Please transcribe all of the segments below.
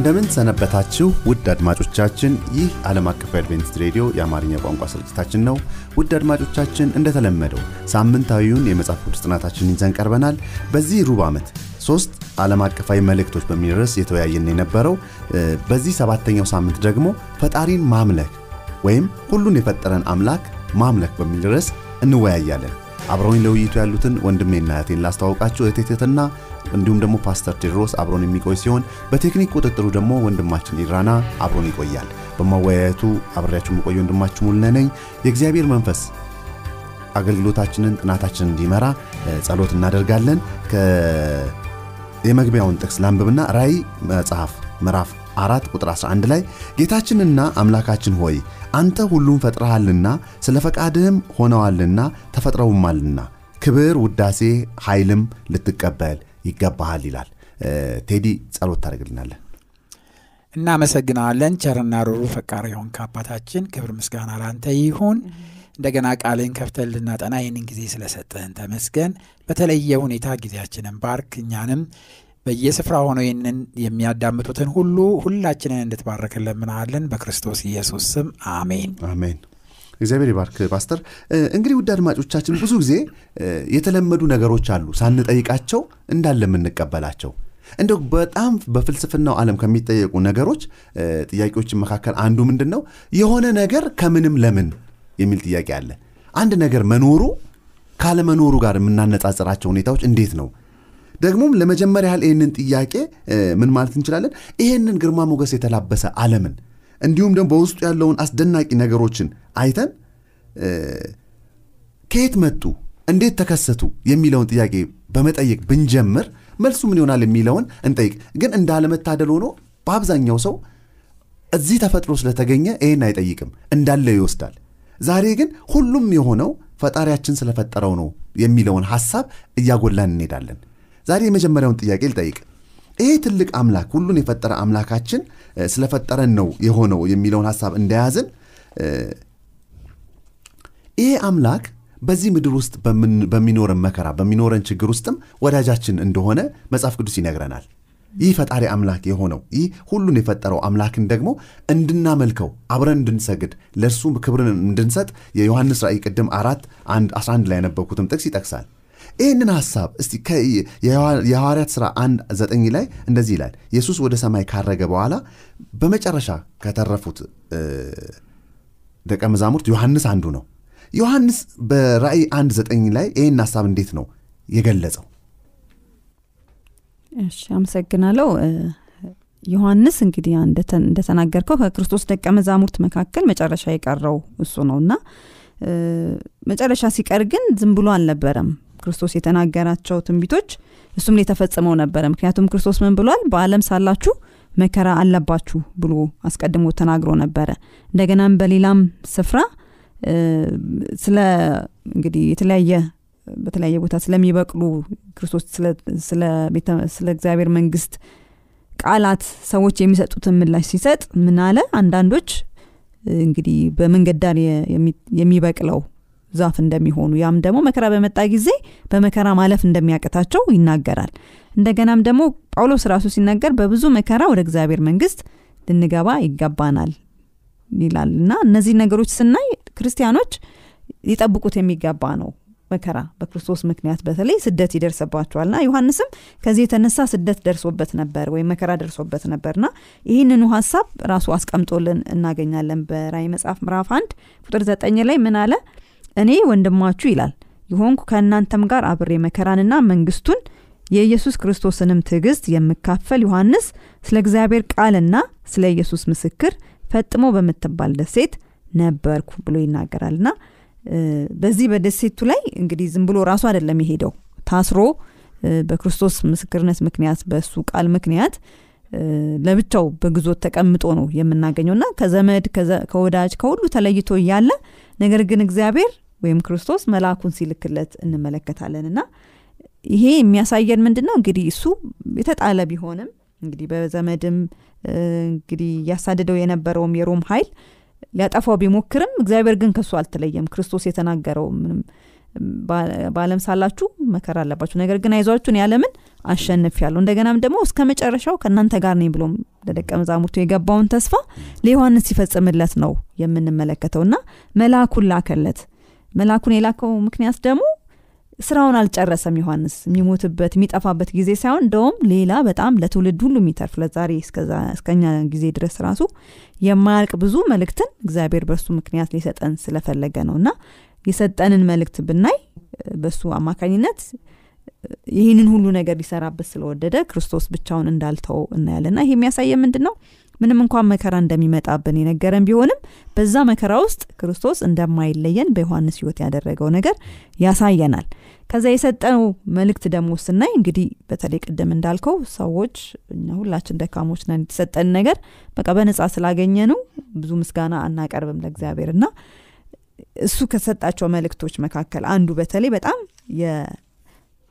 እንደምን ሰነበታችሁ ውድ አድማጮቻችን። ይህ ዓለም አቀፍ አድቬንቲስት ሬዲዮ የአማርኛ ቋንቋ ስርጭታችን ነው። ውድ አድማጮቻችን እንደተለመደው ሳምንታዊውን የመጽሐፍ ቅዱስ ጥናታችንን ይዘን ቀርበናል። በዚህ ሩብ ዓመት ሶስት ዓለም አቀፋዊ መልእክቶች በሚል ርዕስ የተወያየን የነበረው በዚህ ሰባተኛው ሳምንት ደግሞ ፈጣሪን ማምለክ ወይም ሁሉን የፈጠረን አምላክ ማምለክ በሚል ርዕስ እንወያያለን። አብረውኝ ለውይይቱ ያሉትን ወንድሜና እህቴን ላስተዋውቃችሁ። እህቴትና እንዲሁም ደግሞ ፓስተር ቴድሮስ አብሮን የሚቆይ ሲሆን በቴክኒክ ቁጥጥሩ ደግሞ ወንድማችን ኢራና አብሮን ይቆያል። በማወያየቱ አብሬያችሁ የምቆይ ወንድማችሁ ሙልነ ነኝ። የእግዚአብሔር መንፈስ አገልግሎታችንን ጥናታችንን እንዲመራ ጸሎት እናደርጋለን። የመግቢያውን ጥቅስ ላንብብና ራእይ መጽሐፍ ምዕራፍ አራት ቁጥር 11 ላይ ጌታችንና አምላካችን ሆይ አንተ ሁሉን ፈጥረሃልና ስለ ፈቃድህም ሆነዋልና ተፈጥረውማልና ክብር፣ ውዳሴ፣ ኃይልም ልትቀበል ይገባሃል ይላል። ቴዲ ጸሎት ታደርግልናለን። እናመሰግናለን። ቸርና ሩሩ ፈቃሪ የሆንክ አባታችን ክብር ምስጋና ላንተ ይሁን። እንደገና ቃልን ከፍተን ልናጠና ይህንን ጊዜ ስለሰጠህን ተመስገን። በተለየ ሁኔታ ጊዜያችንን ባርክ። እኛንም በየስፍራ ሆነው ይህንን የሚያዳምጡትን ሁሉ ሁላችንን እንድትባረክ እንለምናለን። በክርስቶስ ኢየሱስ ስም አሜን አሜን። እግዚአብሔር ይባርክ ፓስተር። እንግዲህ ውድ አድማጮቻችን ብዙ ጊዜ የተለመዱ ነገሮች አሉ ሳንጠይቃቸው እንዳለ የምንቀበላቸው እንደው በጣም በፍልስፍናው ዓለም ከሚጠየቁ ነገሮች ጥያቄዎችን መካከል አንዱ ምንድን ነው? የሆነ ነገር ከምንም ለምን የሚል ጥያቄ አለ። አንድ ነገር መኖሩ ካለመኖሩ ጋር የምናነጻጽራቸው ሁኔታዎች እንዴት ነው? ደግሞም ለመጀመሪያ ያህል ይህንን ጥያቄ ምን ማለት እንችላለን? ይህንን ግርማ ሞገስ የተላበሰ ዓለምን እንዲሁም ደግሞ በውስጡ ያለውን አስደናቂ ነገሮችን አይተን ከየት መጡ፣ እንዴት ተከሰቱ የሚለውን ጥያቄ በመጠየቅ ብንጀምር መልሱ ምን ይሆናል የሚለውን እንጠይቅ። ግን እንዳለመታደል ሆኖ በአብዛኛው ሰው እዚህ ተፈጥሮ ስለተገኘ ይህን አይጠይቅም፣ እንዳለ ይወስዳል። ዛሬ ግን ሁሉም የሆነው ፈጣሪያችን ስለፈጠረው ነው የሚለውን ሐሳብ እያጎላን እንሄዳለን። ዛሬ የመጀመሪያውን ጥያቄ ልጠይቅ። ይሄ ትልቅ አምላክ ሁሉን የፈጠረ አምላካችን ስለፈጠረን ነው የሆነው የሚለውን ሐሳብ እንደያዝን ይሄ አምላክ በዚህ ምድር ውስጥ በሚኖረን መከራ በሚኖረን ችግር ውስጥም ወዳጃችን እንደሆነ መጽሐፍ ቅዱስ ይነግረናል። ይህ ፈጣሪ አምላክ የሆነው ይህ ሁሉን የፈጠረው አምላክን ደግሞ እንድናመልከው አብረን እንድንሰግድ ለእርሱ ክብርን እንድንሰጥ የዮሐንስ ራእይ ቅድም አራት 11 ላይ ያነበብኩትም ጥቅስ ይጠቅሳል። ይህንን ሐሳብ እስቲ የሐዋርያት ሥራ አንድ ዘጠኝ ላይ እንደዚህ ይላል። ኢየሱስ ወደ ሰማይ ካረገ በኋላ በመጨረሻ ከተረፉት ደቀ መዛሙርት ዮሐንስ አንዱ ነው። ዮሐንስ በራእይ አንድ ዘጠኝ ላይ ይህን ሐሳብ እንዴት ነው የገለጸው? እሺ፣ አመሰግናለሁ። ዮሐንስ እንግዲህ እንደተናገርከው ከክርስቶስ ደቀ መዛሙርት መካከል መጨረሻ የቀረው እሱ ነው እና መጨረሻ ሲቀር ግን ዝም ብሎ አልነበረም። ክርስቶስ የተናገራቸው ትንቢቶች እሱም ላይ ተፈጽመው ነበረ። ምክንያቱም ክርስቶስ ምን ብሏል? በዓለም ሳላችሁ መከራ አለባችሁ ብሎ አስቀድሞ ተናግሮ ነበረ። እንደገናም በሌላም ስፍራ ስለ እንግዲህ የተለያየ በተለያየ ቦታ ስለሚበቅሉ ክርስቶስ ስለ እግዚአብሔር መንግስት ቃላት ሰዎች የሚሰጡትን ምላሽ ሲሰጥ ምን አለ? አንዳንዶች እንግዲህ በመንገድ ዳር የሚበቅለው ዛፍ እንደሚሆኑ ያም ደግሞ መከራ በመጣ ጊዜ በመከራ ማለፍ እንደሚያቅታቸው ይናገራል። እንደገናም ደግሞ ጳውሎስ ራሱ ሲናገር በብዙ መከራ ወደ እግዚአብሔር መንግስት ልንገባ ይገባናል ይላል እና እነዚህ ነገሮች ስናይ ክርስቲያኖች ሊጠብቁት የሚገባ ነው። መከራ በክርስቶስ ምክንያት በተለይ ስደት ይደርስባቸዋልና ዮሐንስም ከዚህ የተነሳ ስደት ደርሶበት ነበር ወይም መከራ ደርሶበት ነበርና ይህንኑ ሀሳብ ራሱ አስቀምጦልን እናገኛለን። በራእይ መጽሐፍ ምዕራፍ አንድ ቁጥር ዘጠኝ ላይ ምን አለ? እኔ ወንድማችሁ ይላል። የሆንኩ ከእናንተም ጋር አብሬ መከራንና መንግስቱን የኢየሱስ ክርስቶስንም ትዕግስት የምካፈል ዮሐንስ ስለ እግዚአብሔር ቃልና ስለ ኢየሱስ ምስክር ፈጥሞ በምትባል ደሴት ነበርኩ ብሎ ይናገራልና በዚህ በደሴቱ ላይ እንግዲህ ዝም ብሎ ራሱ አይደለም የሄደው። ታስሮ በክርስቶስ ምስክርነት ምክንያት በእሱ ቃል ምክንያት ለብቻው በግዞት ተቀምጦ ነው የምናገኘው እና ከዘመድ ከወዳጅ ከሁሉ ተለይቶ እያለ ነገር ግን እግዚአብሔር ወይም ክርስቶስ መልአኩን ሲልክለት እንመለከታለን። እና ይሄ የሚያሳየን ምንድን ነው እንግዲህ እሱ የተጣለ ቢሆንም እንግዲህ በዘመድም እንግዲህ እያሳደደው የነበረውም የሮም ኃይል ሊያጠፋው ቢሞክርም እግዚአብሔር ግን ከሱ አልተለየም። ክርስቶስ የተናገረው ምንም በአለም ሳላችሁ መከራ አለባችሁ። ነገር ግን አይዟችሁን ያለምን አሸንፍ ያለው እንደገናም ደግሞ እስከ መጨረሻው ከእናንተ ጋር ነኝ ብሎም ለደቀ መዛሙርቱ የገባውን ተስፋ ለዮሐንስ ሲፈጽምለት ነው የምንመለከተው። እና መልአኩን ላከለት። መልአኩን የላከው ምክንያት ደግሞ ስራውን አልጨረሰም ዮሐንስ። የሚሞትበት የሚጠፋበት ጊዜ ሳይሆን እንደውም ሌላ በጣም ለትውልድ ሁሉ የሚተርፍ ለዛሬ እስከኛ ጊዜ ድረስ ራሱ የማያልቅ ብዙ መልእክትን እግዚአብሔር በሱ ምክንያት ሊሰጠን ስለፈለገ ነው። እና የሰጠንን መልእክት ብናይ በሱ አማካኝነት ይህንን ሁሉ ነገር ሊሰራበት ስለወደደ ክርስቶስ ብቻውን እንዳልተው እናያለና ይሄ የሚያሳየ ምንድን ነው ምንም እንኳን መከራ እንደሚመጣብን የነገረን ቢሆንም በዛ መከራ ውስጥ ክርስቶስ እንደማይለየን በዮሐንስ ህይወት ያደረገው ነገር ያሳየናል። ከዛ የሰጠነው መልእክት ደግሞ ስናይ እንግዲህ በተለይ ቅድም እንዳልከው ሰዎች ሁላችን ደካሞች ነን የተሰጠን ነገር በቃ በነጻ ስላገኘ ነው ብዙ ምስጋና አናቀርብም ለእግዚአብሔር። እና እሱ ከሰጣቸው መልእክቶች መካከል አንዱ በተለይ በጣም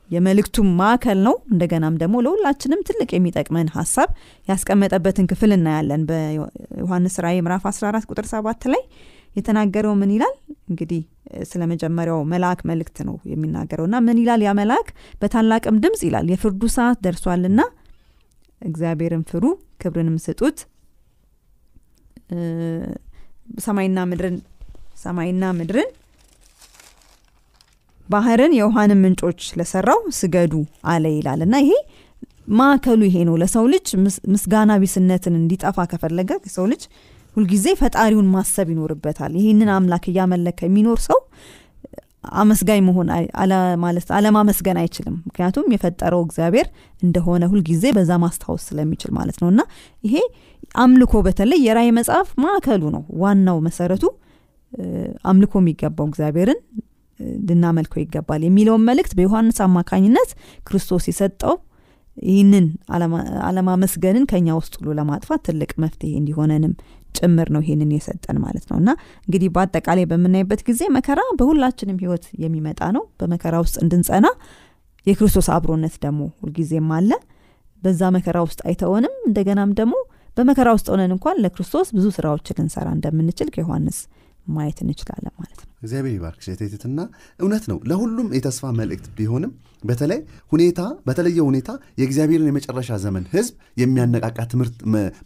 የመልእክቱ ማዕከል ነው። እንደገናም ደግሞ ለሁላችንም ትልቅ የሚጠቅመን ሀሳብ ያስቀመጠበትን ክፍል እናያለን። በዮሐንስ ራእይ ምዕራፍ 14 ቁጥር 7 ላይ የተናገረው ምን ይላል? እንግዲህ ስለ መጀመሪያው መልአክ መልእክት ነው የሚናገረው። እና ምን ይላል? ያ መልአክ በታላቅም ድምፅ ይላል የፍርዱ ሰዓት ደርሷልና እግዚአብሔርን ፍሩ ክብርንም ስጡት። ሰማይና ምድርን ሰማይና ምድርን ባህርን የውሃንም ምንጮች ለሰራው ስገዱ አለ ይላል። እና ይሄ ማዕከሉ ይሄ ነው። ለሰው ልጅ ምስጋና ቢስነትን እንዲጠፋ ከፈለገ የሰው ልጅ ሁልጊዜ ፈጣሪውን ማሰብ ይኖርበታል። ይህንን አምላክ እያመለከ የሚኖር ሰው አመስጋኝ መሆን ማለት አለማመስገን አይችልም። ምክንያቱም የፈጠረው እግዚአብሔር እንደሆነ ሁልጊዜ በዛ ማስታወስ ስለሚችል ማለት ነው። እና ይሄ አምልኮ በተለይ የራይ መጽሐፍ ማዕከሉ ነው። ዋናው መሰረቱ አምልኮ የሚገባው እግዚአብሔርን ልናመልከው ይገባል የሚለውን መልእክት በዮሐንስ አማካኝነት ክርስቶስ የሰጠው ይህንን አለማመስገንን ከኛ ውስጥ ሁሉ ለማጥፋት ትልቅ መፍትሄ እንዲሆነንም ጭምር ነው ይህንን የሰጠን ማለት ነው። እና እንግዲህ በአጠቃላይ በምናይበት ጊዜ መከራ በሁላችንም ህይወት የሚመጣ ነው። በመከራ ውስጥ እንድንጸና የክርስቶስ አብሮነት ደግሞ ሁልጊዜም አለ። በዛ መከራ ውስጥ አይተወንም። እንደገናም ደግሞ በመከራ ውስጥ ሆነን እንኳን ለክርስቶስ ብዙ ስራዎችን ልንሰራ እንደምንችል ከዮሐንስ ማየት እንችላለን ማለት ነው። እግዚአብሔር ይባርክ ሴቴትትና እውነት ነው ለሁሉም የተስፋ መልእክት ቢሆንም በተለይ ሁኔታ በተለየ ሁኔታ የእግዚአብሔርን የመጨረሻ ዘመን ህዝብ የሚያነቃቃ ትምህርት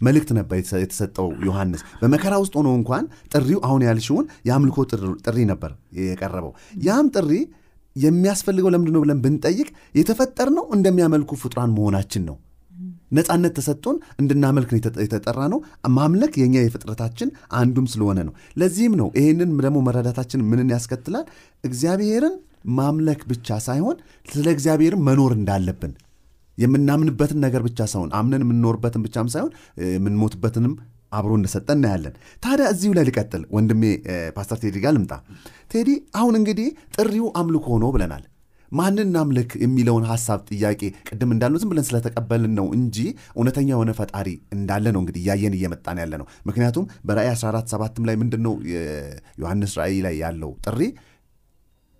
መልእክት ነበር የተሰጠው ዮሐንስ። በመከራ ውስጥ ሆኖ እንኳን ጥሪው አሁን ያልሽውን የአምልኮ ጥሪ ነበር የቀረበው። ያም ጥሪ የሚያስፈልገው ለምንድን ነው ብለን ብንጠይቅ የተፈጠር ነው እንደሚያመልኩ ፍጡራን መሆናችን ነው ነፃነት ተሰጥቶን እንድናመልክ የተጠራ ነው ማምለክ የኛ የፍጥረታችን አንዱም ስለሆነ ነው። ለዚህም ነው ይህንን ደግሞ መረዳታችን ምንን ያስከትላል? እግዚአብሔርን ማምለክ ብቻ ሳይሆን ስለ እግዚአብሔርን መኖር እንዳለብን። የምናምንበትን ነገር ብቻ ሳይሆን አምነን የምንኖርበትን ብቻም ሳይሆን የምንሞትበትንም አብሮ እንደሰጠ እናያለን። ታዲያ እዚሁ ላይ ልቀጥል ወንድሜ ፓስተር ቴዲ ጋር ልምጣ። ቴዲ አሁን እንግዲህ ጥሪው አምልኮ ነው ብለናል ማንን እናምልክ የሚለውን ሀሳብ ጥያቄ ቅድም እንዳሉ ዝም ብለን ስለተቀበልን ነው እንጂ እውነተኛ የሆነ ፈጣሪ እንዳለ ነው እንግዲህ እያየን እየመጣን ያለ ነው ምክንያቱም በራእይ 14 ሰባትም ላይ ምንድን ነው ዮሐንስ ራእይ ላይ ያለው ጥሪ?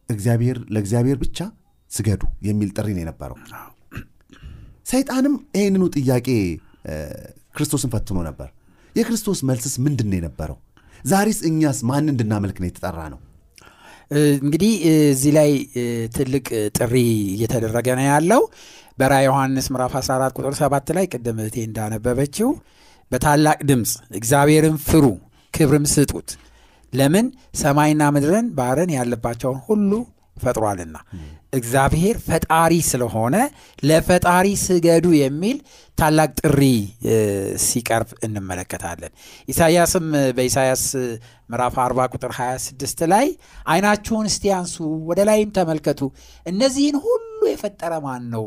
እግዚአብሔር ለእግዚአብሔር ብቻ ስገዱ የሚል ጥሪ ነው የነበረው። ሰይጣንም ይህንኑ ጥያቄ ክርስቶስን ፈትኖ ነበር። የክርስቶስ መልስስ ምንድን ነው የነበረው? ዛሬስ እኛስ ማን እንድናመልክ ነው የተጠራ ነው እንግዲህ እዚህ ላይ ትልቅ ጥሪ እየተደረገ ነው ያለው። በራ ዮሐንስ ምዕራፍ 14 ቁጥር 7 ላይ ቅድም እህቴ እንዳነበበችው በታላቅ ድምፅ እግዚአብሔርን ፍሩ ክብርም ስጡት። ለምን? ሰማይና ምድርን ባህርን ያለባቸውን ሁሉ ፈጥሯልና። እግዚአብሔር ፈጣሪ ስለሆነ ለፈጣሪ ስገዱ የሚል ታላቅ ጥሪ ሲቀርብ እንመለከታለን። ኢሳያስም በኢሳያስ ምዕራፍ 40 ቁጥር 26 ላይ አይናችሁን እስቲ አንሱ ወደ ላይም ተመልከቱ። እነዚህን ሁሉ የፈጠረ ማን ነው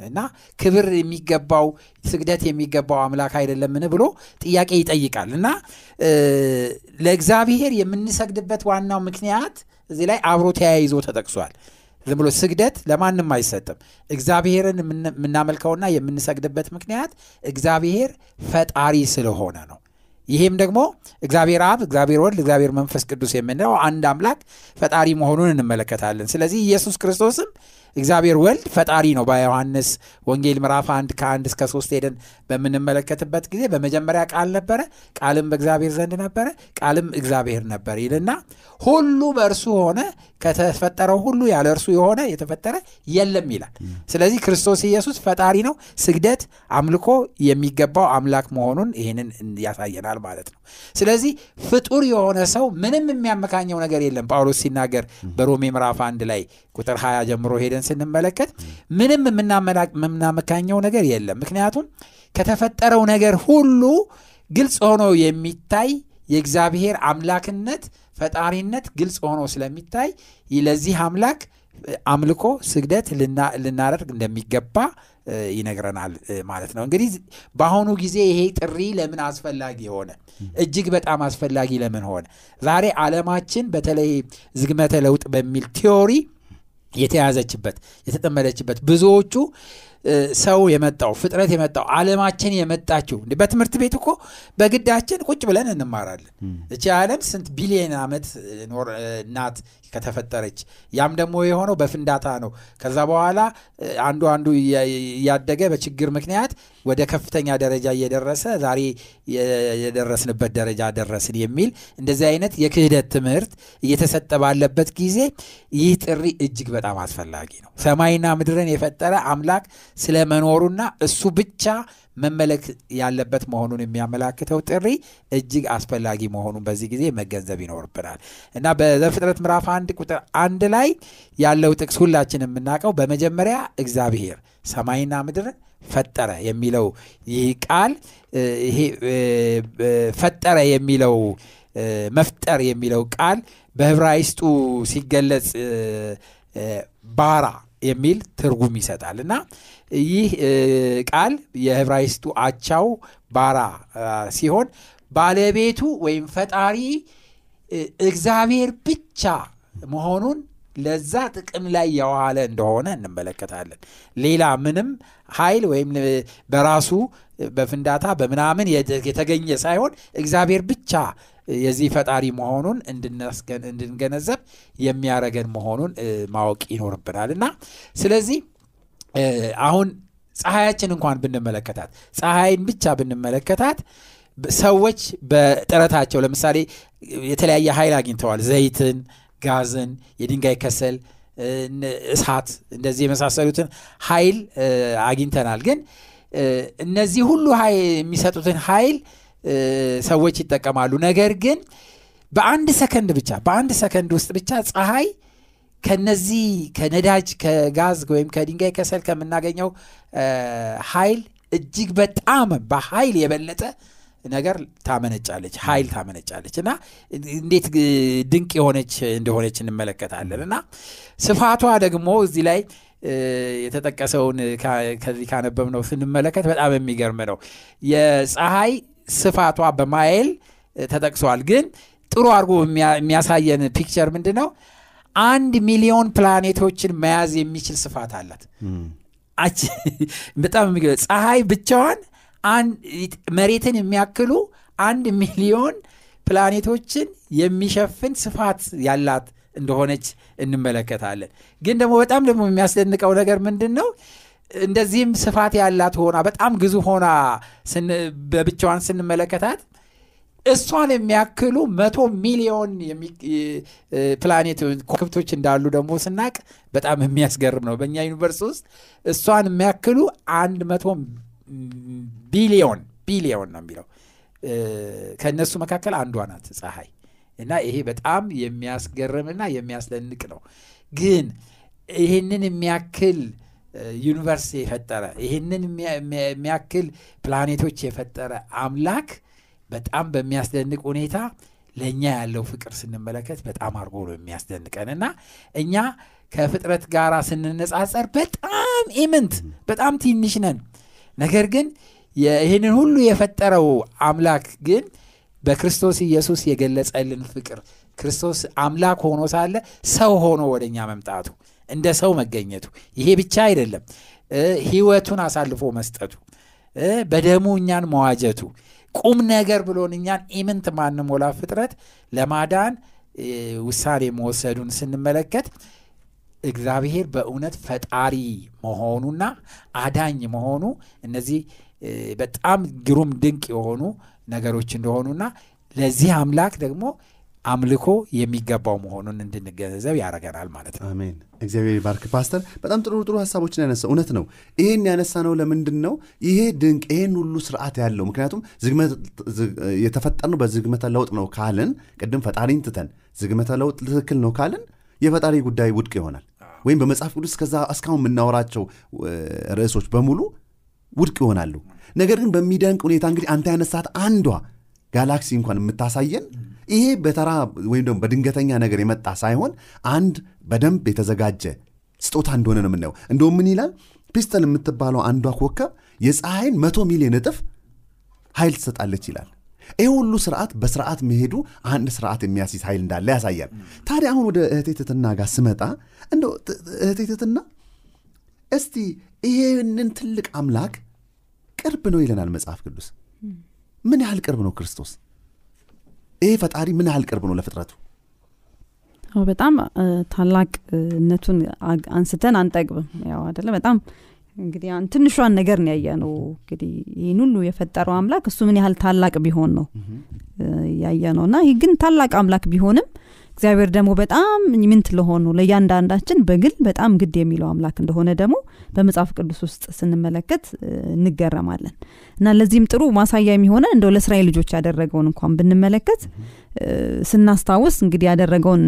እና ክብር የሚገባው ስግደት የሚገባው አምላክ አይደለምን ብሎ ጥያቄ ይጠይቃል እና ለእግዚአብሔር የምንሰግድበት ዋናው ምክንያት እዚህ ላይ አብሮ ተያይዞ ተጠቅሷል ዝም ብሎ ስግደት ለማንም አይሰጥም። እግዚአብሔርን የምናመልከውና የምንሰግድበት ምክንያት እግዚአብሔር ፈጣሪ ስለሆነ ነው። ይህም ደግሞ እግዚአብሔር አብ፣ እግዚአብሔር ወልድ፣ እግዚአብሔር መንፈስ ቅዱስ የምንለው አንድ አምላክ ፈጣሪ መሆኑን እንመለከታለን። ስለዚህ ኢየሱስ ክርስቶስም እግዚአብሔር ወልድ ፈጣሪ ነው። በዮሐንስ ወንጌል ምዕራፍ አንድ ከአንድ እስከ ሶስት ሄደን በምንመለከትበት ጊዜ በመጀመሪያ ቃል ነበረ፣ ቃልም በእግዚአብሔር ዘንድ ነበረ፣ ቃልም እግዚአብሔር ነበር ይልና ሁሉ በእርሱ ሆነ፣ ከተፈጠረው ሁሉ ያለ እርሱ የሆነ የተፈጠረ የለም ይላል። ስለዚህ ክርስቶስ ኢየሱስ ፈጣሪ ነው። ስግደት፣ አምልኮ የሚገባው አምላክ መሆኑን ይህንን ያሳየናል ማለት ነው። ስለዚህ ፍጡር የሆነ ሰው ምንም የሚያመካኘው ነገር የለም። ጳውሎስ ሲናገር በሮሜ ምዕራፍ አንድ ላይ ቁጥር 20 ጀምሮ ሄደን ስንመለከት ምንም የምናመካኘው ነገር የለም። ምክንያቱም ከተፈጠረው ነገር ሁሉ ግልጽ ሆኖ የሚታይ የእግዚአብሔር አምላክነት ፈጣሪነት ግልጽ ሆኖ ስለሚታይ ለዚህ አምላክ አምልኮ፣ ስግደት ልናደርግ እንደሚገባ ይነግረናል ማለት ነው። እንግዲህ በአሁኑ ጊዜ ይሄ ጥሪ ለምን አስፈላጊ ሆነ? እጅግ በጣም አስፈላጊ ለምን ሆነ? ዛሬ ዓለማችን በተለይ ዝግመተ ለውጥ በሚል ቲዮሪ የተያዘችበት የተጠመደችበት ብዙዎቹ ሰው የመጣው ፍጥረት የመጣው ዓለማችን የመጣችው በትምህርት ቤት እኮ በግዳችን ቁጭ ብለን እንማራለን። እቺ ዓለም ስንት ቢሊየን ዓመት ናት ከተፈጠረች። ያም ደግሞ የሆነው በፍንዳታ ነው። ከዛ በኋላ አንዱ አንዱ እያደገ በችግር ምክንያት ወደ ከፍተኛ ደረጃ እየደረሰ ዛሬ የደረስንበት ደረጃ ደረስን የሚል እንደዚህ አይነት የክህደት ትምህርት እየተሰጠ ባለበት ጊዜ ይህ ጥሪ እጅግ በጣም አስፈላጊ ነው። ሰማይና ምድርን የፈጠረ አምላክ ስለመኖሩና እሱ ብቻ መመለክ ያለበት መሆኑን የሚያመላክተው ጥሪ እጅግ አስፈላጊ መሆኑን በዚህ ጊዜ መገንዘብ ይኖርብናል። እና በዘፍጥረት ምዕራፍ አንድ ቁጥር አንድ ላይ ያለው ጥቅስ ሁላችን የምናውቀው በመጀመሪያ እግዚአብሔር ሰማይና ምድርን ፈጠረ የሚለው ይህ ቃል ፈጠረ የሚለው መፍጠር የሚለው ቃል በዕብራይስጡ ሲገለጽ ባራ የሚል ትርጉም ይሰጣል። እና ይህ ቃል የዕብራይስጡ አቻው ባራ ሲሆን ባለቤቱ ወይም ፈጣሪ እግዚአብሔር ብቻ መሆኑን ለዛ ጥቅም ላይ የዋለ እንደሆነ እንመለከታለን። ሌላ ምንም ኃይል ወይም በራሱ በፍንዳታ በምናምን የተገኘ ሳይሆን እግዚአብሔር ብቻ የዚህ ፈጣሪ መሆኑን እንድንገነዘብ የሚያደርገን መሆኑን ማወቅ ይኖርብናል እና ስለዚህ አሁን ፀሐያችን እንኳን ብንመለከታት ፀሐይን ብቻ ብንመለከታት ሰዎች በጥረታቸው ለምሳሌ የተለያየ ኃይል አግኝተዋል። ዘይትን፣ ጋዝን፣ የድንጋይ ከሰል፣ እሳት እንደዚህ የመሳሰሉትን ኃይል አግኝተናል። ግን እነዚህ ሁሉ የሚሰጡትን ኃይል ሰዎች ይጠቀማሉ። ነገር ግን በአንድ ሰከንድ ብቻ በአንድ ሰከንድ ውስጥ ብቻ ፀሐይ ከነዚህ ከነዳጅ ከጋዝ ወይም ከድንጋይ ከሰል ከምናገኘው ኃይል እጅግ በጣም በኃይል የበለጠ ነገር ታመነጫለች፣ ኃይል ታመነጫለች እና እንዴት ድንቅ የሆነች እንደሆነች እንመለከታለን እና ስፋቷ ደግሞ እዚህ ላይ የተጠቀሰውን ከዚህ ካነበብነው ስንመለከት በጣም የሚገርም ነው። የፀሐይ ስፋቷ በማይል ተጠቅሷል። ግን ጥሩ አድርጎ የሚያሳየን picture ምንድን ነው? አንድ ሚሊዮን ፕላኔቶችን መያዝ የሚችል ስፋት አላት። በጣም የሚገርም ፀሐይ ብቻዋን መሬትን የሚያክሉ አንድ ሚሊዮን ፕላኔቶችን የሚሸፍን ስፋት ያላት እንደሆነች እንመለከታለን። ግን ደግሞ በጣም ደግሞ የሚያስደንቀው ነገር ምንድን ነው? እንደዚህም ስፋት ያላት ሆና በጣም ግዙፍ ሆና በብቻዋን ስንመለከታት እሷን የሚያክሉ መቶ ሚሊዮን ፕላኔት ከዋክብቶች እንዳሉ ደግሞ ስናቅ በጣም የሚያስገርም ነው። በእኛ universe ውስጥ እሷን የሚያክሉ አንድ መቶ ቢሊዮን ቢሊዮን ነው የሚለው ከእነሱ መካከል አንዷ ናት ፀሐይ እና ይሄ በጣም የሚያስገርምና የሚያስደንቅ ነው። ግን ይህንን የሚያክል universe የፈጠረ ይህንን የሚያክል ፕላኔቶች የፈጠረ አምላክ በጣም በሚያስደንቅ ሁኔታ ለእኛ ያለው ፍቅር ስንመለከት በጣም አድርጎ ነው የሚያስደንቀን እና እኛ ከፍጥረት ጋር ስንነጻጸር በጣም ኢምንት በጣም ትንሽ ነን። ነገር ግን ይህንን ሁሉ የፈጠረው አምላክ ግን በክርስቶስ ኢየሱስ የገለጸልን ፍቅር ክርስቶስ አምላክ ሆኖ ሳለ ሰው ሆኖ ወደ እኛ መምጣቱ እንደ ሰው መገኘቱ ይሄ ብቻ አይደለም ህይወቱን አሳልፎ መስጠቱ በደሙ እኛን መዋጀቱ ቁም ነገር ብሎን እኛን ኢምንት ማንሞላ ፍጥረት ለማዳን ውሳኔ መወሰዱን ስንመለከት እግዚአብሔር በእውነት ፈጣሪ መሆኑና አዳኝ መሆኑ እነዚህ በጣም ግሩም ድንቅ የሆኑ ነገሮች እንደሆኑና ለዚህ አምላክ ደግሞ አምልኮ የሚገባው መሆኑን እንድንገነዘብ ያደርገናል ማለት ነው። አሜን። እግዚአብሔር ባርክ ፓስተር። በጣም ጥሩ ጥሩ ሀሳቦችን ያነሳ እውነት ነው። ይሄን ያነሳ ነው ለምንድን ነው ይሄ ድንቅ ይሄን ሁሉ ስርዓት ያለው ምክንያቱም የተፈጠርነው በዝግመተ ለውጥ ነው ካልን ቅድም ፈጣሪን ትተን ዝግመተ ለውጥ ትክክል ነው ካልን የፈጣሪ ጉዳይ ውድቅ ይሆናል። ወይም በመጽሐፍ ቅዱስ ከዛ እስካሁን የምናወራቸው ርዕሶች በሙሉ ውድቅ ይሆናሉ። ነገር ግን በሚደንቅ ሁኔታ እንግዲህ አንተ ያነሳት አንዷ ጋላክሲ እንኳን የምታሳየን ይሄ በተራ ወይም ደግሞ በድንገተኛ ነገር የመጣ ሳይሆን አንድ በደንብ የተዘጋጀ ስጦታ እንደሆነ ነው የምናየው። እንደውም ምን ይላል? ፒስተን የምትባለው አንዷ ኮከብ የፀሐይን መቶ ሚሊዮን እጥፍ ኃይል ትሰጣለች ይላል። ይህ ሁሉ ስርዓት በስርዓት መሄዱ አንድ ስርዓት የሚያስይዝ ኃይል እንዳለ ያሳያል። ታዲያ አሁን ወደ እህቴ ትትና ጋር ስመጣ እንደ እህቴ ትትና እስቲ ይሄንን ትልቅ አምላክ ቅርብ ነው ይለናል መጽሐፍ ቅዱስ። ምን ያህል ቅርብ ነው ክርስቶስ ይሄ ፈጣሪ ምን ያህል ቅርብ ነው ለፍጥረቱ? በጣም ታላቅነቱን አንስተን አንጠግብም። ያው አደለ በጣም እንግዲህ ትንሿን ነገር ነው ያየ ነው እንግዲህ ይህን ሁሉ የፈጠረው አምላክ እሱ ምን ያህል ታላቅ ቢሆን ነው ያየ ነው እና ይህ ግን ታላቅ አምላክ ቢሆንም እግዚአብሔር ደግሞ በጣም ምንት ለሆኑ ለእያንዳንዳችን በግል በጣም ግድ የሚለው አምላክ እንደሆነ ደግሞ በመጽሐፍ ቅዱስ ውስጥ ስንመለከት እንገረማለን። እና ለዚህም ጥሩ ማሳያ የሚሆነ እንደው ለእስራኤል ልጆች ያደረገውን እንኳን ብንመለከት ስናስታውስ እንግዲህ ያደረገውን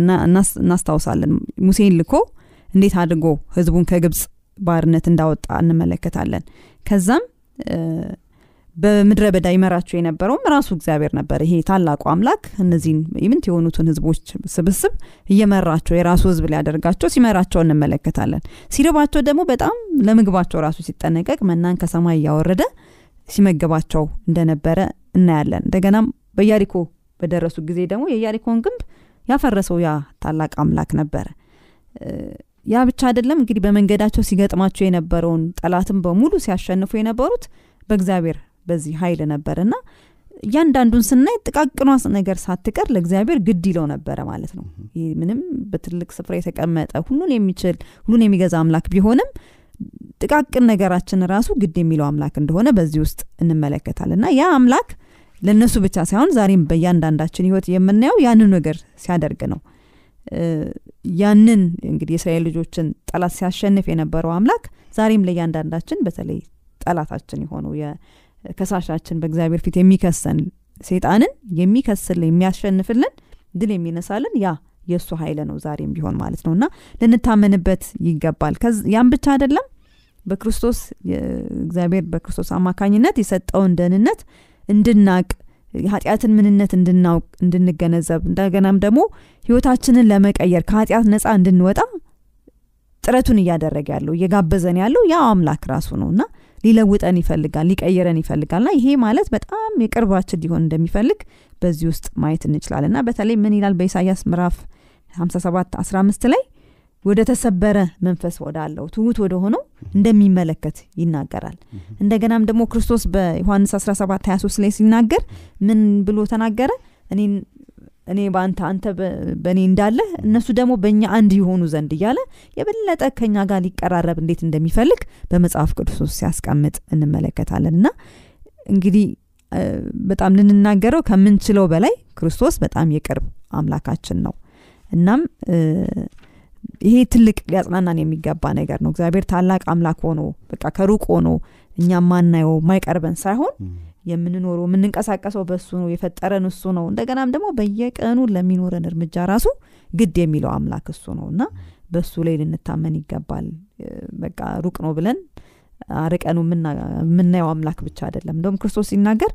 እናስታውሳለን። ሙሴን ልኮ እንዴት አድርጎ ህዝቡን ከግብፅ ባርነት እንዳወጣ እንመለከታለን። ከዛም በምድረ በዳ ይመራቸው የነበረውም ራሱ እግዚአብሔር ነበር። ይሄ ታላቁ አምላክ እነዚህን ይምንት የሆኑትን ህዝቦች ስብስብ እየመራቸው የራሱ ህዝብ ሊያደርጋቸው ሲመራቸው እንመለከታለን። ሲርባቸው ደግሞ በጣም ለምግባቸው ራሱ ሲጠነቀቅ መናን ከሰማይ እያወረደ ሲመገባቸው እንደነበረ እናያለን። እንደገናም በያሪኮ በደረሱ ጊዜ ደግሞ የያሪኮን ግንብ ያፈረሰው ያ ታላቅ አምላክ ነበረ። ያ ብቻ አይደለም እንግዲህ በመንገዳቸው ሲገጥማቸው የነበረውን ጠላትን በሙሉ ሲያሸንፉ የነበሩት በእግዚአብሔር በዚህ ኃይል ነበር እና እያንዳንዱን ስናይ ጥቃቅኗ ነገር ሳትቀር ለእግዚአብሔር ግድ ይለው ነበረ ማለት ነው። ይህ ምንም በትልቅ ስፍራ የተቀመጠ ሁሉን የሚችል ሁሉን የሚገዛ አምላክ ቢሆንም ጥቃቅን ነገራችን ራሱ ግድ የሚለው አምላክ እንደሆነ በዚህ ውስጥ እንመለከታል እና ያ አምላክ ለእነሱ ብቻ ሳይሆን ዛሬም በእያንዳንዳችን ህይወት የምናየው ያንን ነገር ሲያደርግ ነው። ያንን እንግዲህ የእስራኤል ልጆችን ጠላት ሲያሸንፍ የነበረው አምላክ ዛሬም ለእያንዳንዳችን በተለይ ጠላታችን የሆነው ከሳሻችን በእግዚአብሔር ፊት የሚከሰን ሴጣንን የሚከስልን የሚያሸንፍልን ድል የሚነሳልን ያ የእሱ ኃይል ነው ዛሬም ቢሆን ማለት ነው። እና ልንታመንበት ይገባል። ያም ብቻ አይደለም። በክርስቶስ እግዚአብሔር በክርስቶስ አማካኝነት የሰጠውን ደህንነት እንድናቅ የኃጢአትን ምንነት እንድናውቅ እንድንገነዘብ እንደገናም ደግሞ ህይወታችንን ለመቀየር ከኃጢአት ነፃ እንድንወጣ ጥረቱን እያደረገ ያለው እየጋበዘን ያለው ያ አምላክ ራሱ ነው። እና ሊለውጠን ይፈልጋል ሊቀይረን ይፈልጋል። ና ይሄ ማለት በጣም የቅርባችን ሊሆን እንደሚፈልግ በዚህ ውስጥ ማየት እንችላለን። እና በተለይ ምን ይላል በኢሳያስ ምዕራፍ 57 15 ላይ? ወደ ተሰበረ መንፈስ ወዳለው ትውት ወደ ሆነው እንደሚመለከት ይናገራል። እንደገናም ደግሞ ክርስቶስ በዮሐንስ 17 23 ላይ ሲናገር ምን ብሎ ተናገረ እኔ በአንተ አንተ በእኔ እንዳለ እነሱ ደግሞ በእኛ አንድ የሆኑ ዘንድ እያለ የበለጠ ከኛ ጋር ሊቀራረብ እንዴት እንደሚፈልግ በመጽሐፍ ቅዱስ ሲያስቀምጥ እንመለከታለን። እና እንግዲህ በጣም ልንናገረው ከምንችለው በላይ ክርስቶስ በጣም የቅርብ አምላካችን ነው። እናም ይሄ ትልቅ ሊያጽናናን የሚገባ ነገር ነው። እግዚአብሔር ታላቅ አምላክ ሆኖ በቃ ከሩቅ ሆኖ እኛ ማናየው ማይቀርበን ሳይሆን የምንኖረው የምንንቀሳቀሰው በሱ ነው የፈጠረን እሱ ነው። እንደገናም ደግሞ በየቀኑ ለሚኖረን እርምጃ ራሱ ግድ የሚለው አምላክ እሱ ነው እና በሱ ላይ ልንታመን ይገባል። በቃ ሩቅ ነው ብለን አርቀኑ የምናየው አምላክ ብቻ አይደለም። እንደውም ክርስቶስ ሲናገር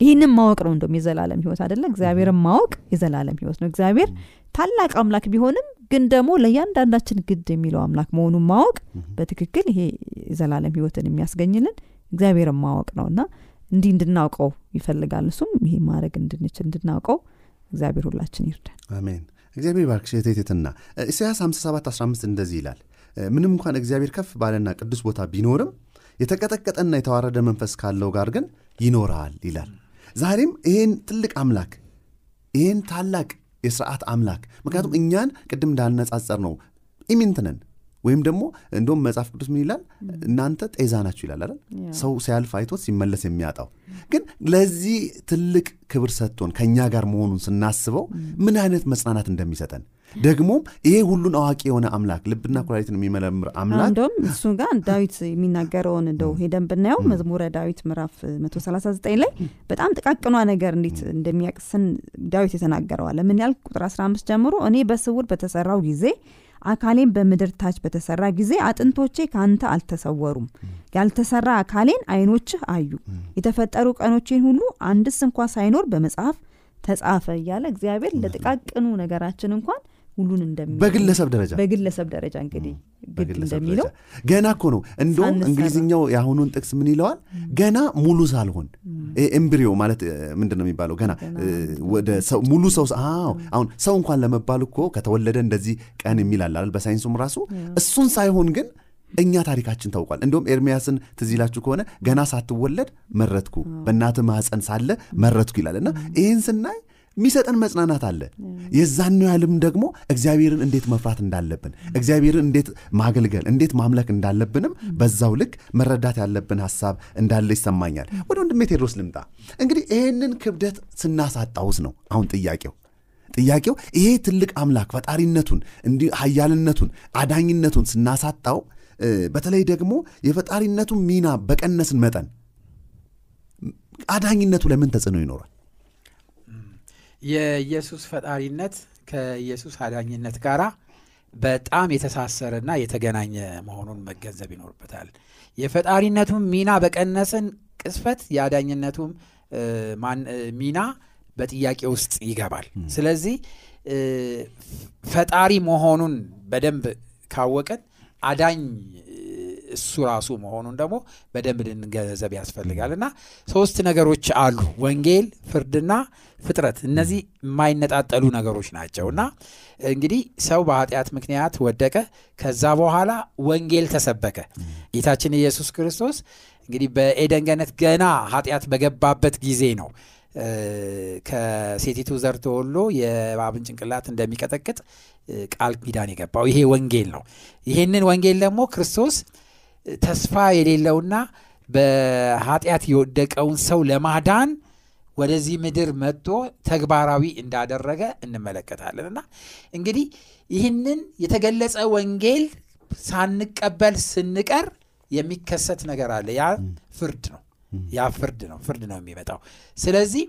ይህንም ማወቅ ነው እንደም የዘላለም ህይወት አይደለ? እግዚአብሔርን ማወቅ የዘላለም ህይወት ነው። እግዚአብሔር ታላቅ አምላክ ቢሆንም ግን ደግሞ ለእያንዳንዳችን ግድ የሚለው አምላክ መሆኑን ማወቅ በትክክል ይሄ የዘላለም ህይወትን የሚያስገኝልን እግዚአብሔርን ማወቅ ነው እና እንዲህ እንድናውቀው ይፈልጋል። እሱም ይሄ ማድረግ እንድንችል እንድናውቀው እግዚአብሔር ሁላችንን ይርዳን አሜን። እግዚአብሔር ባርክሽ እቴቴትና ኢሳያስ 57 15 እንደዚህ ይላል። ምንም እንኳን እግዚአብሔር ከፍ ባለና ቅዱስ ቦታ ቢኖርም የተቀጠቀጠና የተዋረደ መንፈስ ካለው ጋር ግን ይኖራል ይላል። ዛሬም ይህን ትልቅ አምላክ ይህን ታላቅ የስርዓት አምላክ ምክንያቱም እኛን ቅድም እንዳነጻጸርነው ኢምንት ነን ወይም ደግሞ እንደውም መጽሐፍ ቅዱስ ምን ይላል? እናንተ ጤዛ ናችሁ ይላል አይደል? ሰው ሲያልፍ አይቶት ሲመለስ የሚያጣው ግን ለዚህ ትልቅ ክብር ሰጥቶን ከእኛ ጋር መሆኑን ስናስበው ምን አይነት መጽናናት እንደሚሰጠን ደግሞም ይሄ ሁሉን አዋቂ የሆነ አምላክ ልብና ኩላሊትን የሚመረምር አምላክ እንደውም እሱ ጋር ዳዊት የሚናገረውን እንደው ሄደን ብናየው መዝሙረ ዳዊት ምዕራፍ 139 ላይ በጣም ጥቃቅኗ ነገር እንዴት እንደሚያቅስን ዳዊት የተናገረዋለ ምን ያህል ቁጥር 15 ጀምሮ እኔ በስውር በተሰራው ጊዜ አካሌን በምድር ታች በተሰራ ጊዜ አጥንቶቼ ከአንተ አልተሰወሩም። ያልተሰራ አካሌን አይኖችህ አዩ። የተፈጠሩ ቀኖቼን ሁሉ አንድስ እንኳ ሳይኖር በመጽሐፍ ተጻፈ እያለ እግዚአብሔር ለጥቃቅኑ ነገራችን እንኳን ሁሉን እንደሚ በግለሰብ ደረጃ? በግለሰብ ደረጃ እንግዲህ ግድ እንደሚለው ገና እኮ ነው። እንደውም እንግሊዝኛው የአሁኑን ጥቅስ ምን ይለዋል? ገና ሙሉ ሳልሆን። ኤምብሪዮ ማለት ምንድን ነው የሚባለው? ገና ወደ ሰው ሙሉ ሰው አሁን ሰው እንኳን ለመባል እኮ ከተወለደ እንደዚህ ቀን የሚል አለ አይደል? በሳይንሱም ራሱ እሱን ሳይሆን ግን እኛ ታሪካችን ታውቋል። እንደውም ኤርሚያስን ትዝ ይላችሁ ከሆነ ገና ሳትወለድ መረትኩ፣ በእናትህ ማኅፀን ሳለ መረትኩ ይላል። እና ይህን ስናይ የሚሰጠን መጽናናት አለ። የዛን ያህልም ደግሞ እግዚአብሔርን እንዴት መፍራት እንዳለብን፣ እግዚአብሔርን እንዴት ማገልገል፣ እንዴት ማምለክ እንዳለብንም በዛው ልክ መረዳት ያለብን ሀሳብ እንዳለ ይሰማኛል። ወደ ወንድሜ ቴድሮስ ልምጣ። እንግዲህ ይህንን ክብደት ስናሳጣውስ ነው አሁን ጥያቄው ጥያቄው ይሄ ትልቅ አምላክ ፈጣሪነቱን እንዲህ ኃያልነቱን አዳኝነቱን ስናሳጣው በተለይ ደግሞ የፈጣሪነቱን ሚና በቀነስን መጠን አዳኝነቱ ለምን ተጽዕኖ ይኖራል? የኢየሱስ ፈጣሪነት ከኢየሱስ አዳኝነት ጋር በጣም የተሳሰረና የተገናኘ መሆኑን መገንዘብ ይኖርበታል። የፈጣሪነቱም ሚና በቀነስን ቅስፈት የአዳኝነቱም ሚና በጥያቄ ውስጥ ይገባል። ስለዚህ ፈጣሪ መሆኑን በደንብ ካወቅን አዳኝ እሱ ራሱ መሆኑን ደግሞ በደንብ ልንገነዘብ ያስፈልጋል። እና ሶስት ነገሮች አሉ። ወንጌል ፍርድና ፍጥረት። እነዚህ የማይነጣጠሉ ነገሮች ናቸው። እና እንግዲህ ሰው በኃጢአት ምክንያት ወደቀ። ከዛ በኋላ ወንጌል ተሰበከ። ጌታችን ኢየሱስ ክርስቶስ እንግዲህ በኤደን ገና ኃጢአት በገባበት ጊዜ ነው። ከሴቲቱ ዘር ተወሎ የእባብን ጭንቅላት እንደሚቀጠቅጥ ቃል ኪዳን የገባው ይሄ ወንጌል ነው። ይህንን ወንጌል ደግሞ ክርስቶስ ተስፋ የሌለውና በኃጢአት የወደቀውን ሰው ለማዳን ወደዚህ ምድር መጥቶ ተግባራዊ እንዳደረገ እንመለከታለን። እና እንግዲህ ይህንን የተገለጸ ወንጌል ሳንቀበል ስንቀር የሚከሰት ነገር አለ። ያ ፍርድ ነው። ያ ፍርድ ነው። ፍርድ ነው የሚመጣው። ስለዚህ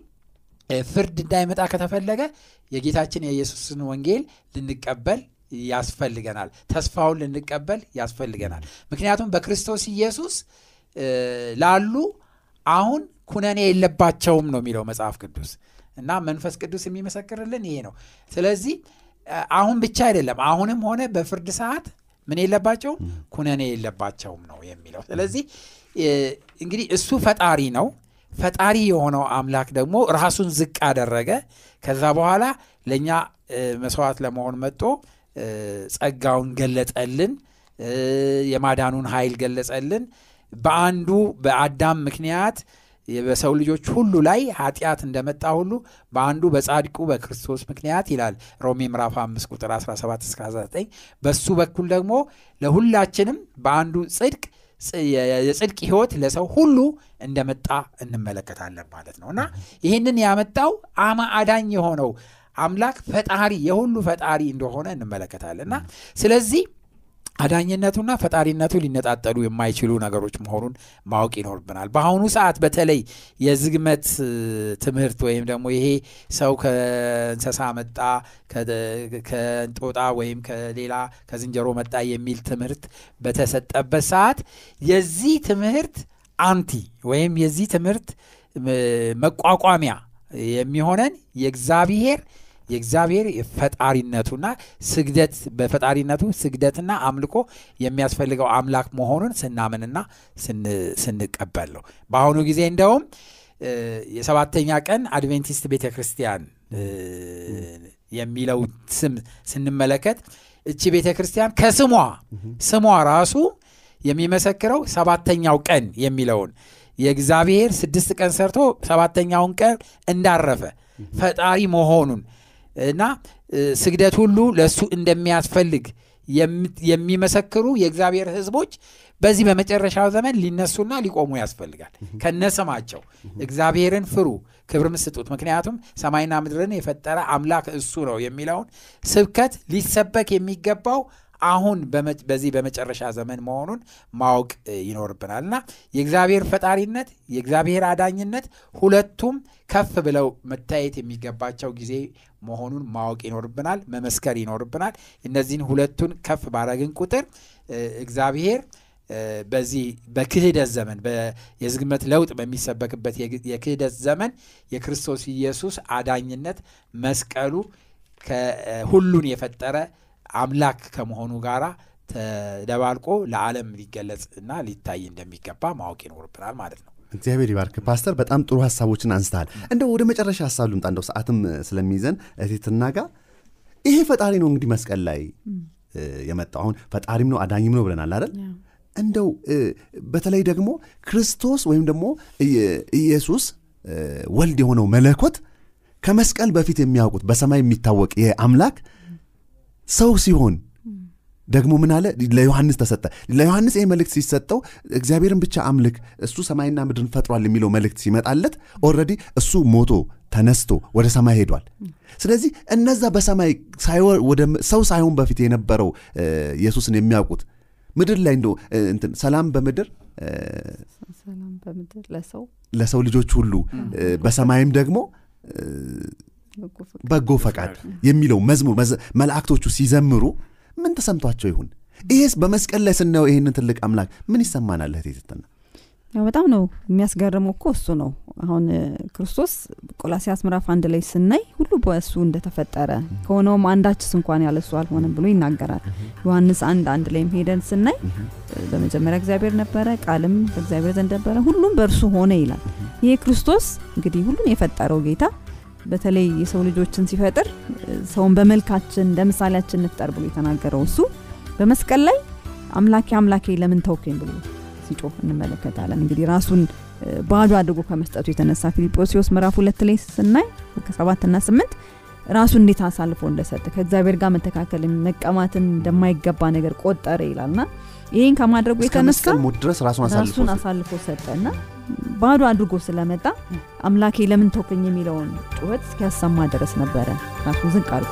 ፍርድ እንዳይመጣ ከተፈለገ የጌታችን የኢየሱስን ወንጌል ልንቀበል ያስፈልገናል። ተስፋውን ልንቀበል ያስፈልገናል። ምክንያቱም በክርስቶስ ኢየሱስ ላሉ አሁን ኩነኔ የለባቸውም ነው የሚለው መጽሐፍ ቅዱስ። እና መንፈስ ቅዱስ የሚመሰክርልን ይሄ ነው። ስለዚህ አሁን ብቻ አይደለም። አሁንም ሆነ በፍርድ ሰዓት ምን የለባቸውም? ኩነኔ የለባቸውም ነው የሚለው። ስለዚህ እንግዲህ እሱ ፈጣሪ ነው። ፈጣሪ የሆነው አምላክ ደግሞ ራሱን ዝቅ አደረገ። ከዛ በኋላ ለእኛ መስዋዕት ለመሆን መጥቶ ጸጋውን ገለጠልን የማዳኑን ኃይል ገለጸልን። በአንዱ በአዳም ምክንያት በሰው ልጆች ሁሉ ላይ ኃጢአት እንደመጣ ሁሉ በአንዱ በጻድቁ በክርስቶስ ምክንያት ይላል ሮሜ ምዕራፍ 5 ቁጥር 17 እስከ 19 በሱ በኩል ደግሞ ለሁላችንም በአንዱ ጽድቅ የጽድቅ ህይወት ለሰው ሁሉ እንደመጣ እንመለከታለን ማለት ነው። እና ይህንን ያመጣው አማ አዳኝ የሆነው አምላክ ፈጣሪ የሁሉ ፈጣሪ እንደሆነ እንመለከታለን። እና ስለዚህ አዳኝነቱና ፈጣሪነቱ ሊነጣጠሉ የማይችሉ ነገሮች መሆኑን ማወቅ ይኖርብናል። በአሁኑ ሰዓት በተለይ የዝግመት ትምህርት ወይም ደግሞ ይሄ ሰው ከእንሰሳ መጣ ከእንጦጣ ወይም ከሌላ ከዝንጀሮ መጣ የሚል ትምህርት በተሰጠበት ሰዓት የዚህ ትምህርት አንቲ ወይም የዚህ ትምህርት መቋቋሚያ የሚሆነን የእግዚአብሔር የእግዚአብሔር ፈጣሪነቱና ስግደት በፈጣሪነቱ ስግደትና አምልኮ የሚያስፈልገው አምላክ መሆኑን ስናምንና ስንቀበል ነው። በአሁኑ ጊዜ እንደውም የሰባተኛ ቀን አድቬንቲስት ቤተ ክርስቲያን የሚለው ስም ስንመለከት እቺ ቤተ ክርስቲያን ከስሟ ስሟ ራሱ የሚመሰክረው ሰባተኛው ቀን የሚለውን የእግዚአብሔር ስድስት ቀን ሰርቶ ሰባተኛውን ቀን እንዳረፈ ፈጣሪ መሆኑን እና ስግደት ሁሉ ለእሱ እንደሚያስፈልግ የሚመሰክሩ የእግዚአብሔር ሕዝቦች በዚህ በመጨረሻው ዘመን ሊነሱና ሊቆሙ ያስፈልጋል። ከነስማቸው እግዚአብሔርን ፍሩ፣ ክብርም ስጡት፣ ምክንያቱም ሰማይና ምድርን የፈጠረ አምላክ እሱ ነው የሚለውን ስብከት ሊሰበክ የሚገባው አሁን በዚህ በመጨረሻ ዘመን መሆኑን ማወቅ ይኖርብናል እና የእግዚአብሔር ፈጣሪነት የእግዚአብሔር አዳኝነት ሁለቱም ከፍ ብለው መታየት የሚገባቸው ጊዜ መሆኑን ማወቅ ይኖርብናል፣ መመስከር ይኖርብናል። እነዚህን ሁለቱን ከፍ ባረግን ቁጥር እግዚአብሔር በዚህ በክህደት ዘመን የዝግመት ለውጥ በሚሰበክበት የክህደት ዘመን የክርስቶስ ኢየሱስ አዳኝነት መስቀሉ ሁሉን የፈጠረ አምላክ ከመሆኑ ጋር ተደባልቆ ለዓለም ሊገለጽ እና ሊታይ እንደሚገባ ማወቅ ይኖርብናል ማለት ነው። እግዚአብሔር ይባርክ ፓስተር፣ በጣም ጥሩ ሀሳቦችን አንስተሃል። እንደው ወደ መጨረሻ ሀሳብ ልምጣ፣ እንደው ሰዓትም ስለሚይዘን እቴትና ጋር ይሄ ፈጣሪ ነው እንግዲህ መስቀል ላይ የመጣው አሁን ፈጣሪም ነው አዳኝም ነው ብለናል አይደል? እንደው በተለይ ደግሞ ክርስቶስ ወይም ደግሞ ኢየሱስ ወልድ የሆነው መለኮት ከመስቀል በፊት የሚያውቁት በሰማይ የሚታወቅ የአምላክ ሰው ሲሆን ደግሞ ምን አለ ለዮሐንስ ተሰጠ። ለዮሐንስ ይህ መልእክት ሲሰጠው እግዚአብሔርን ብቻ አምልክ እሱ ሰማይና ምድርን ፈጥሯል የሚለው መልእክት ሲመጣለት already እሱ ሞቶ ተነስቶ ወደ ሰማይ ሄዷል። ስለዚህ እነዛ በሰማይ ሰው ሳይሆን በፊት የነበረው ኢየሱስን የሚያውቁት ምድር ላይ እንደ ሰላም በምድር ለሰው ልጆች ሁሉ በሰማይም ደግሞ በጎ ፈቃድ የሚለው መዝሙር መላእክቶቹ ሲዘምሩ ምን ተሰምቷቸው ይሁን? ይሄስ በመስቀል ላይ ስናየው ይህንን ትልቅ አምላክ ምን ይሰማናል? ያው በጣም ነው የሚያስገርመው እኮ እሱ ነው። አሁን ክርስቶስ ቆላሲያስ ምዕራፍ አንድ ላይ ስናይ ሁሉ በእሱ እንደተፈጠረ ከሆነውም አንዳችስ እንኳን ያለሱ አልሆነም ብሎ ይናገራል። ዮሐንስ አንድ አንድ ላይም ሄደን ስናይ በመጀመሪያ እግዚአብሔር ነበረ፣ ቃልም በእግዚአብሔር ዘንድ ነበረ፣ ሁሉም በእርሱ ሆነ ይላል። ይሄ ክርስቶስ እንግዲህ ሁሉን የፈጠረው ጌታ በተለይ የሰው ልጆችን ሲፈጥር ሰውን በመልካችን እንደ ምሳሌያችን እንፍጠር ብሎ የተናገረው እሱ በመስቀል ላይ አምላኬ አምላኬ ለምን ተውከኝ ብሎ ሲጮህ እንመለከታለን። እንግዲህ ራሱን ባዶ አድርጎ ከመስጠቱ የተነሳ ፊልጶስዮስ ምዕራፍ ሁለት ላይ ስናይ ከሰባትና ስምንት ራሱን እንዴት አሳልፎ እንደሰጠ ከእግዚአብሔር ጋር መተካከል መቀማትን እንደማይገባ ነገር ቆጠረ ይላልና ይህን ከማድረጉ የተነሳ ድረስ ራሱን አሳልፎ ሰጠና ባዶ አድርጎ ስለመጣ አምላኬ ለምን ተውከኝ የሚለውን ጩኸት እስኪያሰማ ድረስ ነበረ። ራሱን ዝቅ አድርጎ